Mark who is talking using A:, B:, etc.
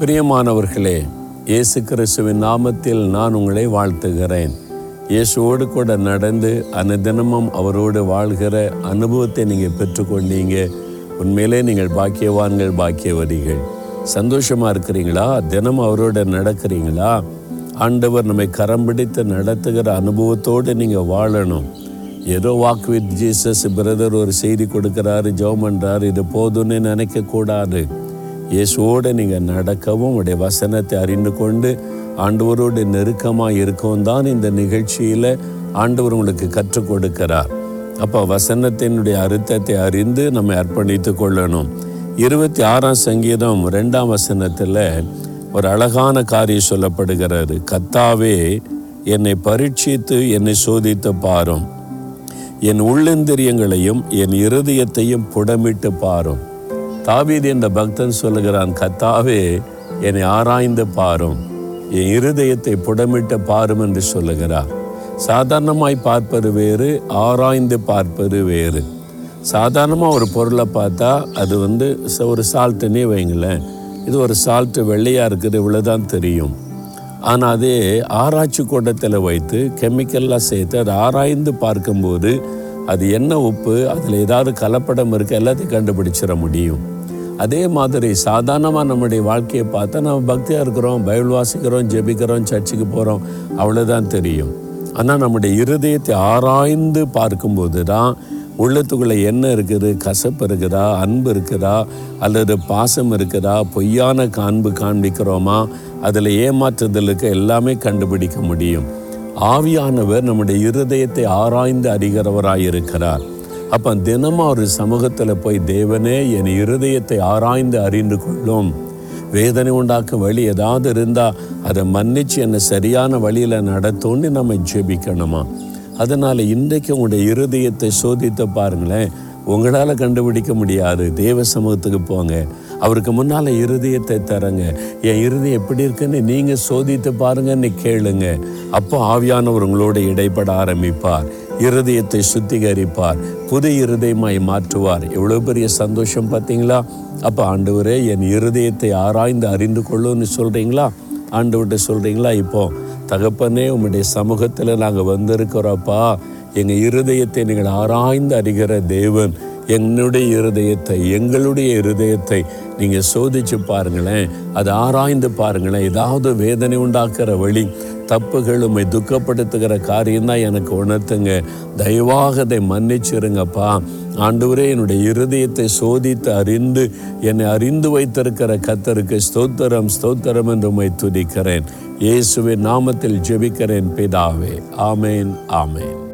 A: பிரியமானவர்களே இயேசு கிறிஸ்துவின் நாமத்தில் நான் உங்களை வாழ்த்துகிறேன். இயேசுவோடு கூட நடந்து அனுதினமும் அவரோடு வாழ்கிற அனுபவத்தை நீங்கள் பெற்றுக்கொண்டீங்க. உண்மையிலே நீங்கள் பாக்கியவான்கள் பாக்கியவதிகள். சந்தோஷமாக இருக்கிறீங்களா? தினம் அவரோட நடக்கிறீங்களா? ஆண்டவர் நம்மை கரம் பிடித்து நடத்துகிற அனுபவத்தோடு நீங்கள் வாழணும். ஏதோ வாக் வித் ஜீசஸ் பிரதர் ஒரு செய்தி கொடுக்குறாரு ஜெபம் பண்ணுறாரு இது போதும்னு நினைக்கக்கூடாது. இயேசுவோடு நீங்கள் நடக்கவும் உடைய வசனத்தை அறிந்து கொண்டு ஆண்டவரோடு நெருக்கமாக இருக்கவும் தான் இந்த நிகழ்ச்சியில் ஆண்டவர் உங்களுக்கு கற்றுக் கொடுக்கிறார். அப்போ வசனத்தினுடைய அர்த்தத்தை அறிந்து நம்மை அர்ப்பணித்து கொள்ளணும். இருபத்தி ஆறாம் சங்கீதம் ரெண்டாம் வசனத்தில் ஒரு அழகான காரியம் சொல்லப்படுகிறது. கத்தாவே என்னை பரீட்சித்து என்னை சோதித்து பாரும். என் உள்ளந்திரியங்களையும் என் இருதயத்தையும் புடமிட்டு பாரும். தாவீது என்ற பக்தன் சொல்லுகிறான் கத்தாவே என்னை ஆராய்ந்து பாரும். என் இருதயத்தை புடமிட்டு பாரும் என்று சொல்லுகிறார். சாதாரணமாய் பார்ப்பது வேறு ஆராய்ந்து பார்ப்பது வேறு. சாதாரணமாக ஒரு பொருளை பார்த்தா அது வந்து ஒரு சால்ட்டுன்னே வைங்களேன். இது ஒரு சால்ட்டு வெள்ளையாக இருக்குது இவ்வளோதான் தெரியும். ஆனால் அதே ஆராய்ச்சி கூட்டத்தில் வைத்து கெமிக்கல்லாம் சேர்த்து அதை ஆராய்ந்து பார்க்கும்போது அது என்ன உப்பு அதில் ஏதாவது கலப்படம் இருக்குது எல்லாத்தையும் கண்டுபிடிச்சிட முடியும். அதே மாதிரி சாதாரணமாக நம்முடைய வாழ்க்கையை பார்த்தா நம்ம பக்தியாக இருக்கிறோம் பைபிள் வாசிக்கிறோம் ஜெபிக்கிறோம் சர்ச்சுக்கு போகிறோம் அவ்வளோதான் தெரியும். ஆனால் நம்முடைய இருதயத்தை ஆராய்ந்து பார்க்கும்போது தான் உள்ளத்துக்குள்ளே என்ன இருக்குது? கசப்பு இருக்குதா? அன்பு இருக்குதா? அல்லது பாசம் இருக்குதா? பொய்யான காண்பு காண்பிக்கிறோமா? அதில் ஏமாற்றுதலுக்கு எல்லாமே கண்டுபிடிக்க முடியும். ஆவியானவர் நம்முடைய இருதயத்தை ஆராய்ந்து அறிகிறவராக இருக்கிறார் அப்போ தினமும் ஒரு சமூகத்தில் போய் தேவனே என் இருதயத்தை ஆராய்ந்து அறிந்து கொள்ளும். வேதனை உண்டாக்கும் வழி ஏதாவது இருந்தால் அதை மன்னிச்சு என்னை சரியான வழியில் நடத்தும்னு நம்ம ஜெபிக்கணுமா? அதனால் இன்றைக்கு உங்களுடைய இருதயத்தை சோதித்து பாருங்களேன். உங்களால் கண்டுபிடிக்க முடியாது. தேவ சமூகத்துக்கு போங்க. அவருக்கு முன்னால் இருதயத்தை தரங்க. என் இருதயம் எப்படி இருக்குன்னு நீங்கள் சோதித்து பாருங்கன்னு கேளுங்க. அப்போ ஆவியானவர் உங்களோட இடைப்பட ஆரம்பிப்பார். இருதயத்தை சுத்திகரிப்பார். புது இருதயமாய் மாற்றுவார். எவ்வளோ பெரிய சந்தோஷம் பார்த்தீங்களா? அப்போ ஆண்டவரே என் இருதயத்தை ஆராய்ந்து அறிந்து கொள்ளுன்னு சொல்கிறீங்களா ஆண்டவர்கிட்ட சொல்கிறீங்களா இப்போ தகப்பனே உம்முடைய சமூகத்தில் நாங்கள் வந்திருக்கிறோப்பா எங்கள் இருதயத்தை நீங்கள் ஆராய்ந்து அறிகிற தேவன் என்னுடைய இருதயத்தை எங்களுடைய இருதயத்தை நீங்கள் சோதிச்சு பாருங்களேன். அதை ஆராய்ந்து பாருங்களேன். ஏதாவது வேதனை உண்டாக்குற வழி தப்புகள் துக்கப்படுத்துகிற காரியம்தான் எனக்கு உணர்த்துங்க. தயவாக அதை மன்னிச்சிருங்கப்பா. ஆண்டவரே என்னுடைய இருதயத்தை சோதித்து அறிந்து என்னை அறிந்து வைத்திருக்கிற கத்தருக்கு ஸ்தோத்திரம் ஸ்தோத்திரம் என்று உண்மை துதிக்கிறேன். இயேசுவின் நாமத்தில் ஜெபிக்கிறேன் பிதாவே. ஆமேன் ஆமேன்.